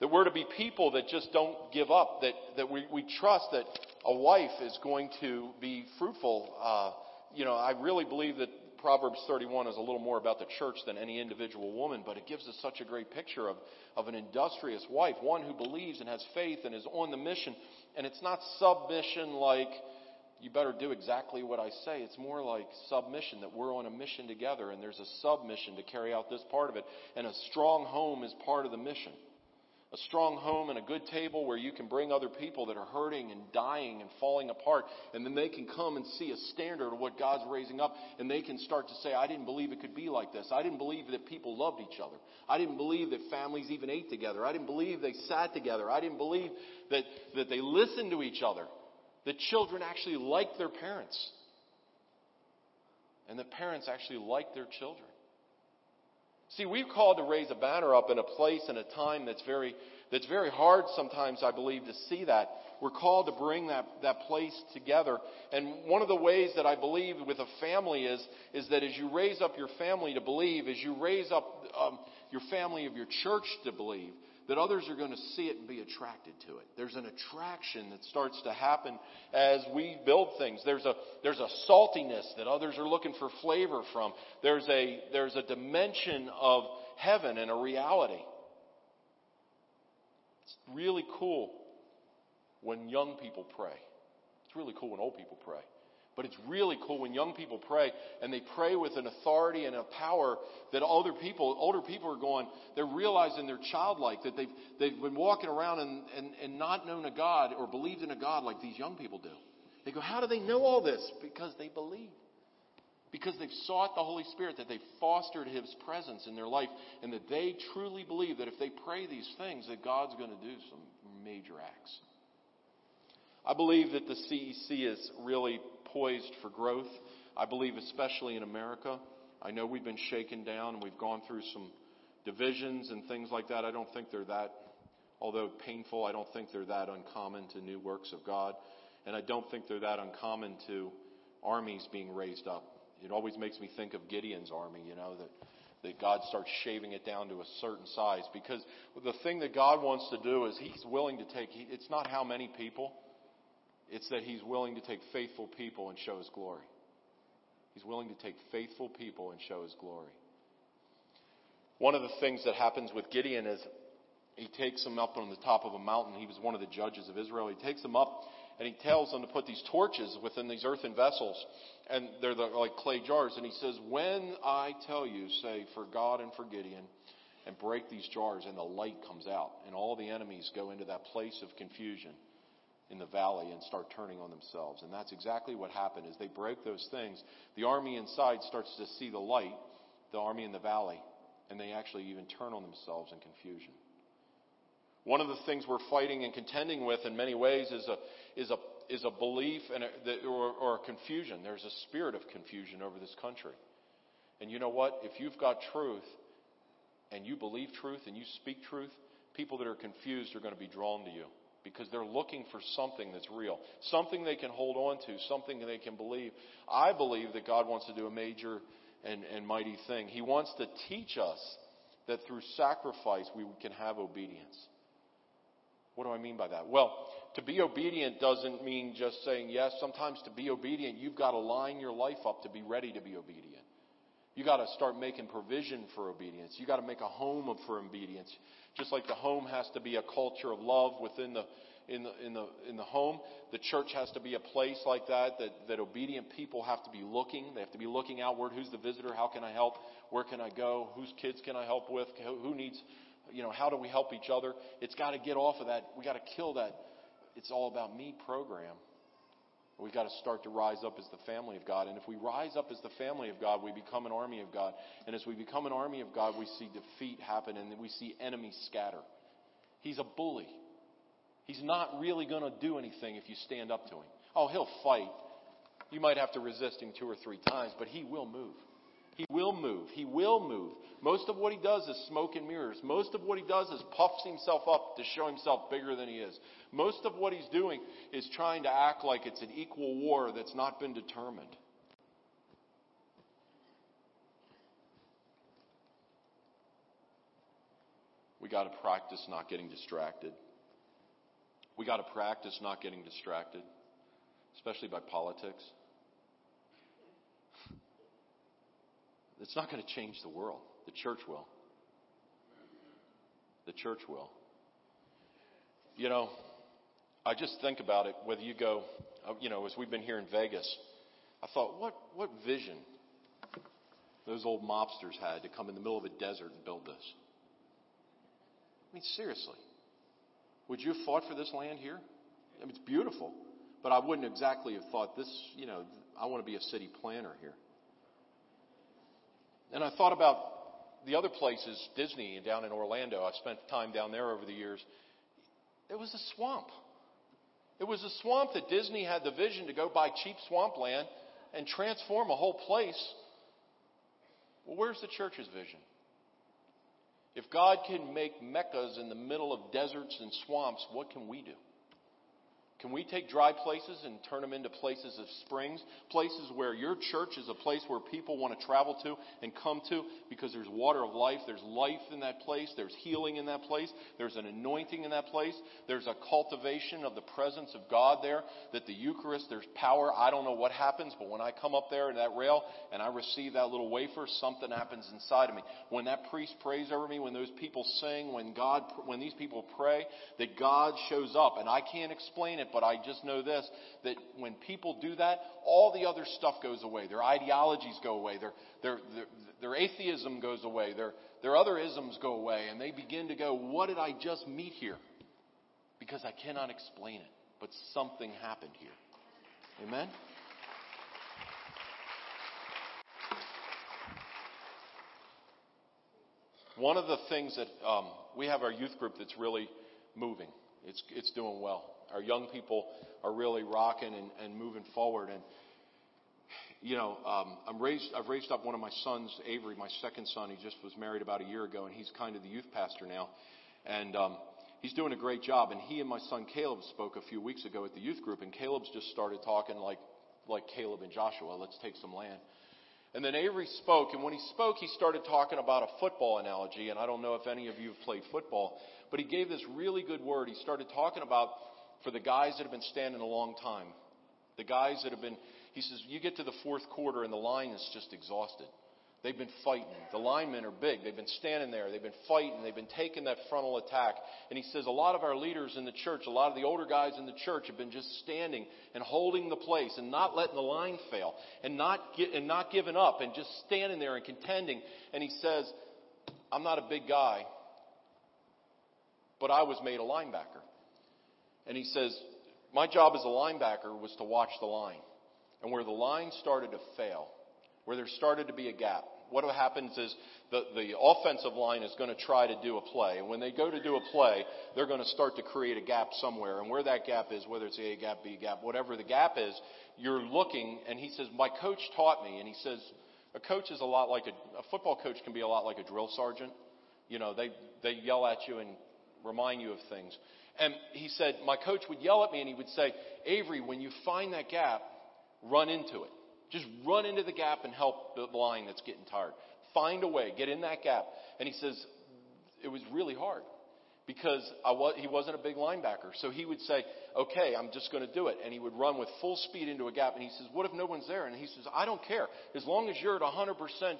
That we're to be people that just don't give up, that, that we, we trust that a wife is going to be fruitful. Uh, you know, I really believe that Proverbs 31 is a little more about the church than any individual woman, but it gives us such a great picture of, of an industrious wife, one who believes and has faith and is on the mission. And it's not submission like, you better do exactly what I say. It's more like submission, that we're on a mission together and there's a submission to carry out this part of it. And a strong home is part of the mission a strong home and a good table where you can bring other people that are hurting and dying and falling apart, and then they can come and see a standard of what God's raising up, and they can start to say, I didn't believe it could be like this. I didn't believe that people loved each other. I didn't believe that families even ate together. I didn't believe they sat together. I didn't believe that, that they listened to each other. That children actually liked their parents. And that parents actually liked their children. See, we've called to raise a banner up in a place and a time that's very, that's very hard sometimes, I believe, to see that. We're called to bring that, that place together. And one of the ways that I believe with a family is, is that as you raise up your family to believe, as you raise up um, your family of your church to believe, that others are going to see it and be attracted to it. There's an attraction that starts to happen as we build things. There's a, there's a saltiness that others are looking for flavor from. There's a, there's a dimension of heaven and a reality. It's really cool when young people pray. It's really cool when old people pray. But it's really cool when young people pray and they pray with an authority and a power that older people, older people are going, they're realizing they're childlike, that they've, they've been walking around and, and, and not known a God or believed in a God like these young people do. They go, how do they know all this? Because they believe. Because they've sought the Holy Spirit, that they've fostered His presence in their life, and that they truly believe that if they pray these things, that God's going to do some major acts. I believe that the CEC is really poised for growth. I believe, especially in America. I know we've been shaken down and we've gone through some divisions and things like that. I don't think they're that, although painful, I don't think they're that uncommon to new works of God. And I don't think they're that uncommon to armies being raised up. It always makes me think of Gideon's army, you know, that, that God starts shaving it down to a certain size. Because the thing that God wants to do is He's willing to take, it's not how many people, it's that he's willing to take faithful people and show his glory. He's willing to take faithful people and show his glory. One of the things that happens with Gideon is he takes them up on the top of a mountain. He was one of the judges of Israel. He takes them up and he tells them to put these torches within these earthen vessels. And they're the, like clay jars. And he says, When I tell you, say, for God and for Gideon, and break these jars, and the light comes out, and all the enemies go into that place of confusion in the valley and start turning on themselves. And that's exactly what happened. As they break those things, the army inside starts to see the light, the army in the valley, and they actually even turn on themselves in confusion. One of the things we're fighting and contending with in many ways is a, is a, is a belief and a, or, or a confusion. There's a spirit of confusion over this country. And you know what? If you've got truth and you believe truth and you speak truth, people that are confused are going to be drawn to you because they're looking for something that's real, something they can hold on to, something they can believe. I believe that God wants to do a major and, and mighty thing. He wants to teach us that through sacrifice we can have obedience. What do I mean by that? Well, to be obedient doesn't mean just saying yes. Sometimes to be obedient, you've got to line your life up to be ready to be obedient. You got to start making provision for obedience. You got to make a home for obedience. Just like the home has to be a culture of love within the in the in the in the home, the church has to be a place like that that that obedient people have to be looking. They have to be looking outward. Who's the visitor? How can I help? Where can I go? Whose kids can I help with? Who needs you know, how do we help each other? It's got to get off of that. We got to kill that it's all about me program We've got to start to rise up as the family of God. And if we rise up as the family of God, we become an army of God. And as we become an army of God, we see defeat happen and we see enemies scatter. He's a bully. He's not really going to do anything if you stand up to him. Oh, he'll fight. You might have to resist him two or three times, but he will move. He will move. He will move. Most of what he does is smoke and mirrors. Most of what he does is puffs himself up to show himself bigger than he is. Most of what he's doing is trying to act like it's an equal war that's not been determined. We got to practice not getting distracted. We got to practice not getting distracted, especially by politics. It's not going to change the world. The church will. The church will. You know, I just think about it, whether you go, uh, you know, as we've been here in Vegas, I thought, what, what vision those old mobsters had to come in the middle of a desert and build this? I mean, seriously. Would you have fought for this land here? I mean, it's beautiful, but I wouldn't exactly have thought this, you know, I want to be a city planner here. And I thought about the other places, Disney down in Orlando. I spent time down there over the years. It was a swamp. It was a swamp that Disney had the vision to go buy cheap swampland and transform a whole place. Well, where's the church's vision? If God can make meccas in the middle of deserts and swamps, what can we do? Can we take dry places and turn them into places of springs? Places where your church is a place where people want to travel to and come to because there's water of life. There's life in that place. There's healing in that place. There's an anointing in that place. There's a cultivation of the presence of God there. That the Eucharist, there's power. I don't know what happens, but when I come up there in that rail and I receive that little wafer, something happens inside of me. When that priest prays over me, when those people sing, when God, when these people pray, that God shows up. And I can't explain it, but I just know this, that when people do that, all the other stuff goes away. Their ideologies go away. Their, their, their, their atheism goes away. Their, their other isms go away. And they begin to go, what did I just meet here? Because I cannot explain it. But something happened here. Amen? One of the things that um, we have our youth group that's really moving. It's, it's doing well our young people are really rocking and, and moving forward. And you know, um, I'm raised. I've raised up one of my sons, Avery, my second son. He just was married about a year ago, and he's kind of the youth pastor now. And um, he's doing a great job. And he and my son Caleb spoke a few weeks ago at the youth group, and Caleb's just started talking like like Caleb and Joshua. Let's take some land. And then Avery spoke, and when he spoke, he started talking about a football analogy. And I don't know if any of you have played football, but he gave this really good word. He started talking about for the guys that have been standing a long time. The guys that have been, he says, you get to the fourth quarter and the line is just exhausted. They've been fighting. The linemen are big. They've been standing there. They've been fighting. They've been taking that frontal attack. And he says a lot of our leaders in the church, a lot of the older guys in the church have been just standing and holding the place and not letting the line fail and not, get, and not giving up and just standing there and contending. And he says, I'm not a big guy, but I was made a linebacker. And he says, My job as a linebacker was to watch the line. And where the line started to fail, where there started to be a gap, what happens is the, the offensive line is going to try to do a play. And when they go to do a play, they're going to start to create a gap somewhere. And where that gap is, whether it's A gap, B gap, whatever the gap is, you're looking, and he says, My coach taught me. And he says, A coach is a lot like a, a football coach can be a lot like a drill sergeant. You know, they, they yell at you and remind you of things. And he said, my coach would yell at me and he would say, Avery, when you find that gap, run into it. Just run into the gap and help the line that's getting tired. Find a way, get in that gap. And he says, it was really hard because I was, he wasn't a big linebacker. So he would say, okay, I'm just going to do it. And he would run with full speed into a gap. And he says, what if no one's there? And he says, I don't care. As long as you're at 100%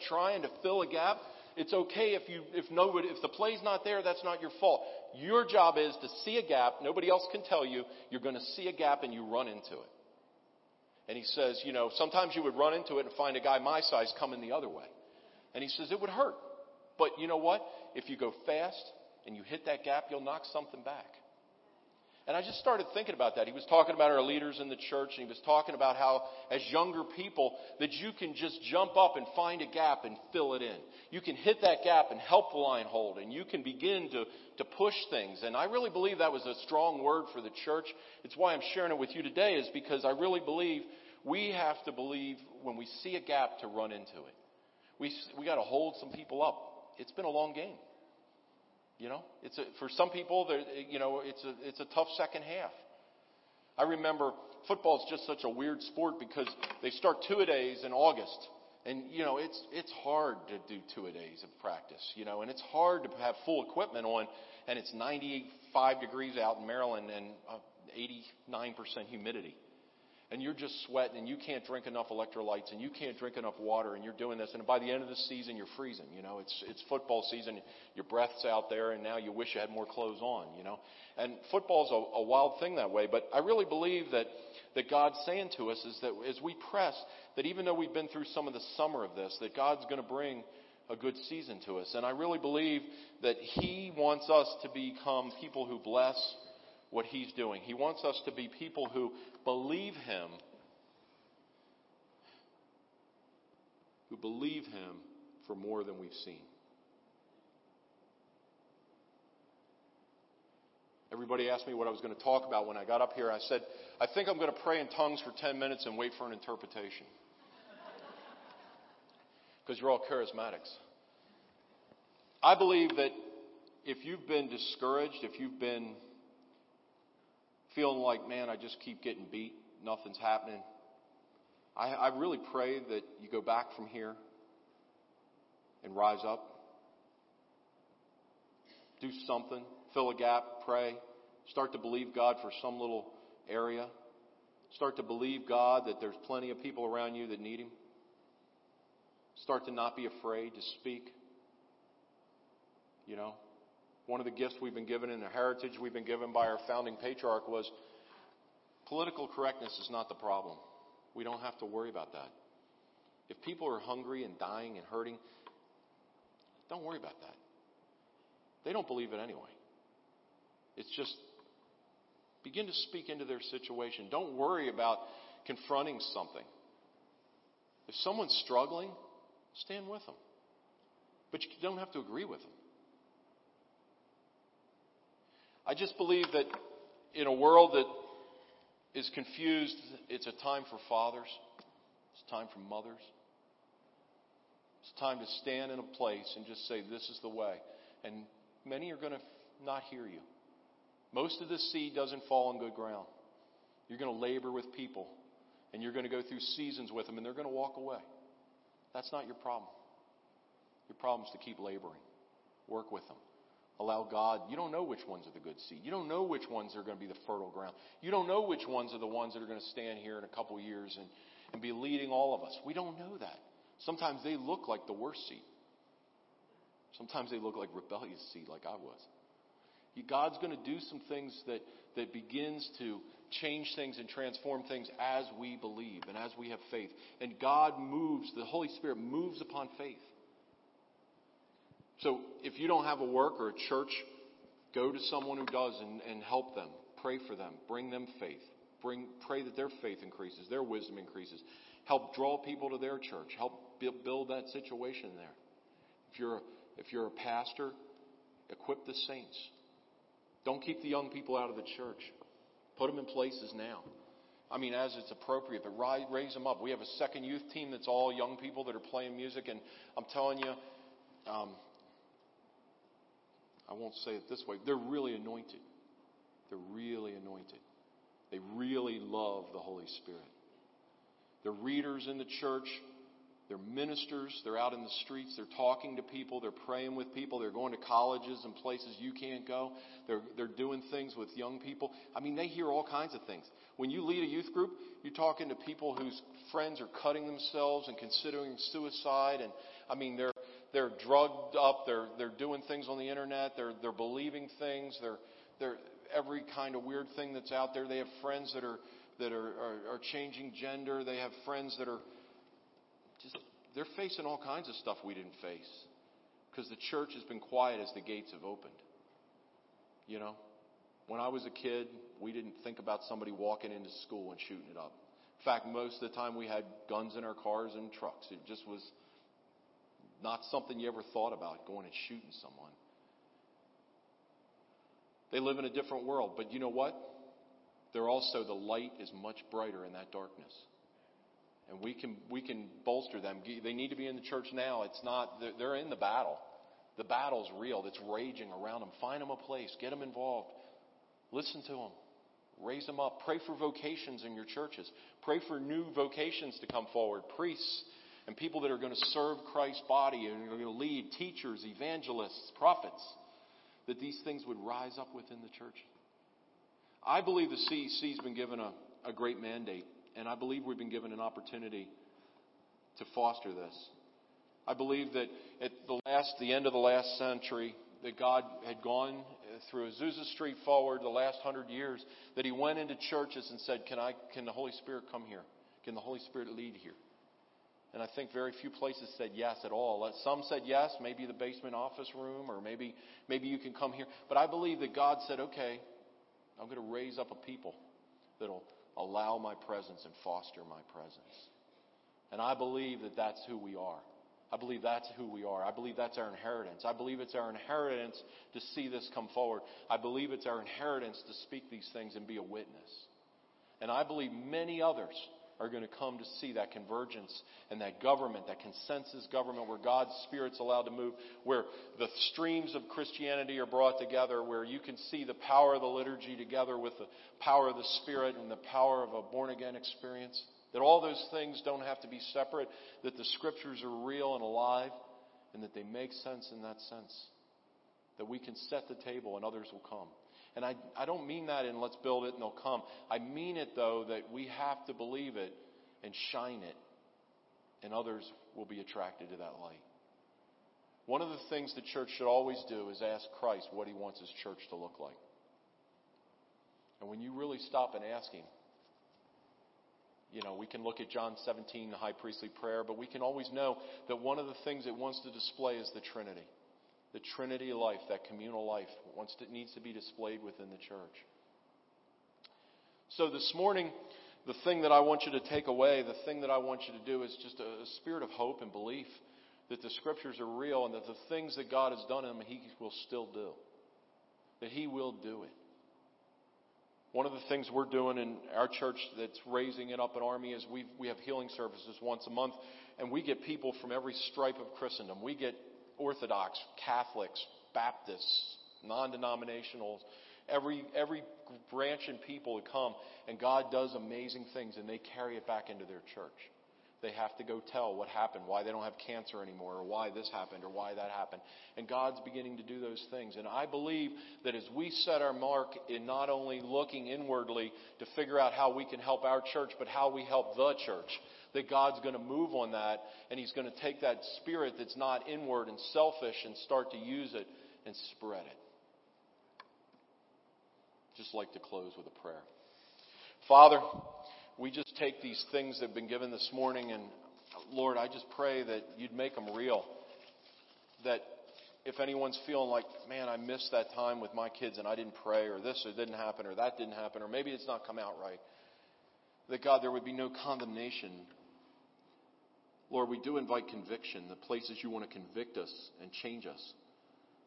trying to fill a gap, it's okay if you, if nobody, if the play's not there, that's not your fault. Your job is to see a gap. Nobody else can tell you. You're going to see a gap and you run into it. And he says, you know, sometimes you would run into it and find a guy my size coming the other way. And he says, it would hurt. But you know what? If you go fast and you hit that gap, you'll knock something back. And I just started thinking about that. He was talking about our leaders in the church, and he was talking about how, as younger people, that you can just jump up and find a gap and fill it in. You can hit that gap and help the line hold, and you can begin to, to push things. And I really believe that was a strong word for the church. It's why I'm sharing it with you today, is because I really believe we have to believe when we see a gap to run into it. We, we got to hold some people up. It's been a long game. You know, it's a, for some people, you know, it's a, it's a tough second half. I remember football is just such a weird sport because they start two a days in August. And, you know, it's, it's hard to do two a days of practice, you know, and it's hard to have full equipment on, and it's 95 degrees out in Maryland and uh, 89% humidity and you're just sweating and you can't drink enough electrolytes and you can't drink enough water and you're doing this and by the end of the season you're freezing you know? It's it's football season. Your breath's out there and now you wish you had more clothes on you know? And football's a, a wild thing that way but i really believe that that god's saying to us is that as we press that even though we've been through some of the summer of this that god's going to bring a good season to us. And i really believe that he wants us to become people who bless what he's doing. He wants us to be people who believe him, who believe him for more than we've seen. Everybody asked me what I was going to talk about when I got up here. I said, I think I'm going to pray in tongues for 10 minutes and wait for an interpretation. Because you're all charismatics. I believe that if you've been discouraged, if you've been feeling like, man, I just keep getting beat, nothing's happening, I, I really pray that you go back from here and rise up. Do something, fill a gap, pray, start to believe God for some little area. Start to believe God that there's plenty of people around you that need Him. Start to not be afraid to speak. You know, one of the gifts we've been given and the heritage we've been given by our founding patriarch was political correctness is not the problem. We don't have to worry about that. If people are hungry and dying and hurting, don't worry about that. They don't believe it anyway. It's just begin to speak into their situation. Don't worry about confronting something. If someone's struggling, stand with them. But you don't have to agree with them. I just believe that in a world that is confused, it's a time for fathers, it's a time for mothers. It's a time to stand in a place and just say, This is the way. And many are going to not hear you. Most of the seed doesn't fall on good ground. You're going to labor with people, and you're going to go through seasons with them, and they're going to walk away. That's not your problem. Your problem is to keep laboring, work with them. Allow God. You don't know which ones are the good seed. You don't know which ones are going to be the fertile ground. You don't know which ones are the ones that are going to stand here in a couple years and, and be leading all of us. We don't know that. Sometimes they look like the worst seed. Sometimes they look like rebellious seed, like I was. God's going to do some things that, that begins to change things and transform things as we believe and as we have faith. And God moves, the Holy Spirit moves upon faith. So if you don't have a work or a church, go to someone who does and, and help them. Pray for them. Bring them faith. Bring, pray that their faith increases, their wisdom increases. Help draw people to their church. Help build that situation there. If you're, if you're a pastor, equip the saints. Don't keep the young people out of the church. Put them in places now. I mean, as it's appropriate, but raise them up. We have a second youth team that's all young people that are playing music, and I'm telling you, um, I won't say it this way, they're really anointed. They're really anointed. They really love the Holy Spirit. They're readers in the church. They're ministers. They're out in the streets. They're talking to people. They're praying with people. They're going to colleges and places you can't go. They're, they're doing things with young people. I mean, they hear all kinds of things. When you lead a youth group, you're talking to people whose friends are cutting themselves and considering suicide. And I mean, they're, they're drugged up. They're, they're doing things on the internet. They're, they're believing things. They're, they're every kind of weird thing that's out there. They have friends that are, that are, are, are changing gender. They have friends that are just, they're facing all kinds of stuff we didn't face because the church has been quiet as the gates have opened. You know, when I was a kid, we didn't think about somebody walking into school and shooting it up. In fact, most of the time we had guns in our cars and trucks. It just was not something you ever thought about going and shooting someone. They live in a different world, but you know what? They're also the light is much brighter in that darkness. And we can, we can bolster them. They need to be in the church now. It's not, they're, in the battle. The battle's real. It's raging around them. Find them a place. Get them involved. Listen to them. Raise them up. Pray for vocations in your churches. Pray for new vocations to come forward. Priests and people that are going to serve Christ's body and are going to lead teachers, evangelists, prophets. That these things would rise up within the church. I believe the CEC's been given a, a great mandate and I believe we've been given an opportunity to foster this. I believe that at the last, the end of the last century, that God had gone uh, through Azusa Street forward the last hundred years, that He went into churches and said, "Can I? Can the Holy Spirit come here? Can the Holy Spirit lead here?" And I think very few places said yes at all. Uh, some said yes, maybe the basement office room, or maybe maybe you can come here. But I believe that God said, "Okay, I'm going to raise up a people that'll allow my presence and foster my presence. And I believe that that's who we are. I believe that's who we are. I believe that's our inheritance. I believe it's our inheritance to see this come forward. I believe it's our inheritance to speak these things and be a witness. And I believe many others are going to come to see that convergence and that government, that consensus government where God's Spirit's allowed to move, where the streams of Christianity are brought together, where you can see the power of the liturgy together with the power of the Spirit and the power of a born again experience. That all those things don't have to be separate, that the Scriptures are real and alive, and that they make sense in that sense. That we can set the table and others will come. And I, I don't mean that in let's build it and they'll come. I mean it though that we have to believe it and shine it and others will be attracted to that light. One of the things the church should always do is ask Christ what he wants his church to look like. And when you really stop and ask him, you know, we can look at John 17, the high priestly prayer, but we can always know that one of the things it wants to display is the Trinity the Trinity life, that communal life, wants to, needs to be displayed within the church. So this morning, the thing that I want you to take away, the thing that I want you to do is just a, a spirit of hope and belief that the scriptures are real and that the things that God has done in them, He will still do. That He will do it. One of the things we're doing in our church that's raising it up an army is we we have healing services once a month, and we get people from every stripe of Christendom. We get Orthodox, Catholics, Baptists, non-denominational, every, every branch and people to come, and God does amazing things, and they carry it back into their church. They have to go tell what happened, why they don't have cancer anymore, or why this happened, or why that happened. And God's beginning to do those things. And I believe that as we set our mark in not only looking inwardly to figure out how we can help our church, but how we help the church, that God's going to move on that and He's going to take that spirit that's not inward and selfish and start to use it and spread it. Just like to close with a prayer. Father, we just take these things that have been given this morning and Lord, I just pray that you'd make them real. That if anyone's feeling like, man, I missed that time with my kids and I didn't pray or this or didn't happen or that didn't happen or maybe it's not come out right, that God, there would be no condemnation Lord, we do invite conviction, the places you want to convict us and change us.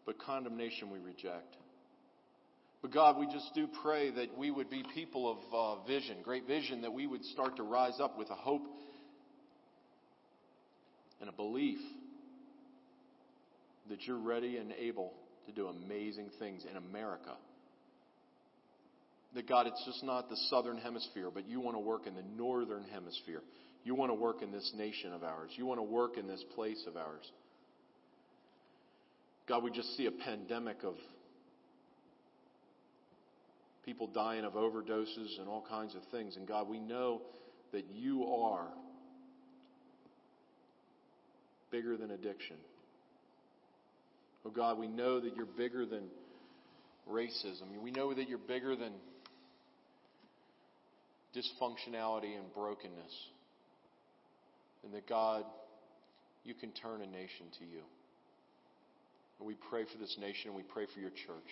But condemnation we reject. But God, we just do pray that we would be people of uh, vision, great vision, that we would start to rise up with a hope and a belief that you're ready and able to do amazing things in America. That God, it's just not the southern hemisphere, but you want to work in the northern hemisphere. You want to work in this nation of ours. You want to work in this place of ours. God, we just see a pandemic of people dying of overdoses and all kinds of things. And God, we know that you are bigger than addiction. Oh God, we know that you're bigger than racism. We know that you're bigger than dysfunctionality and brokenness and that God, you can turn a nation to you. And we pray for this nation and we pray for your church.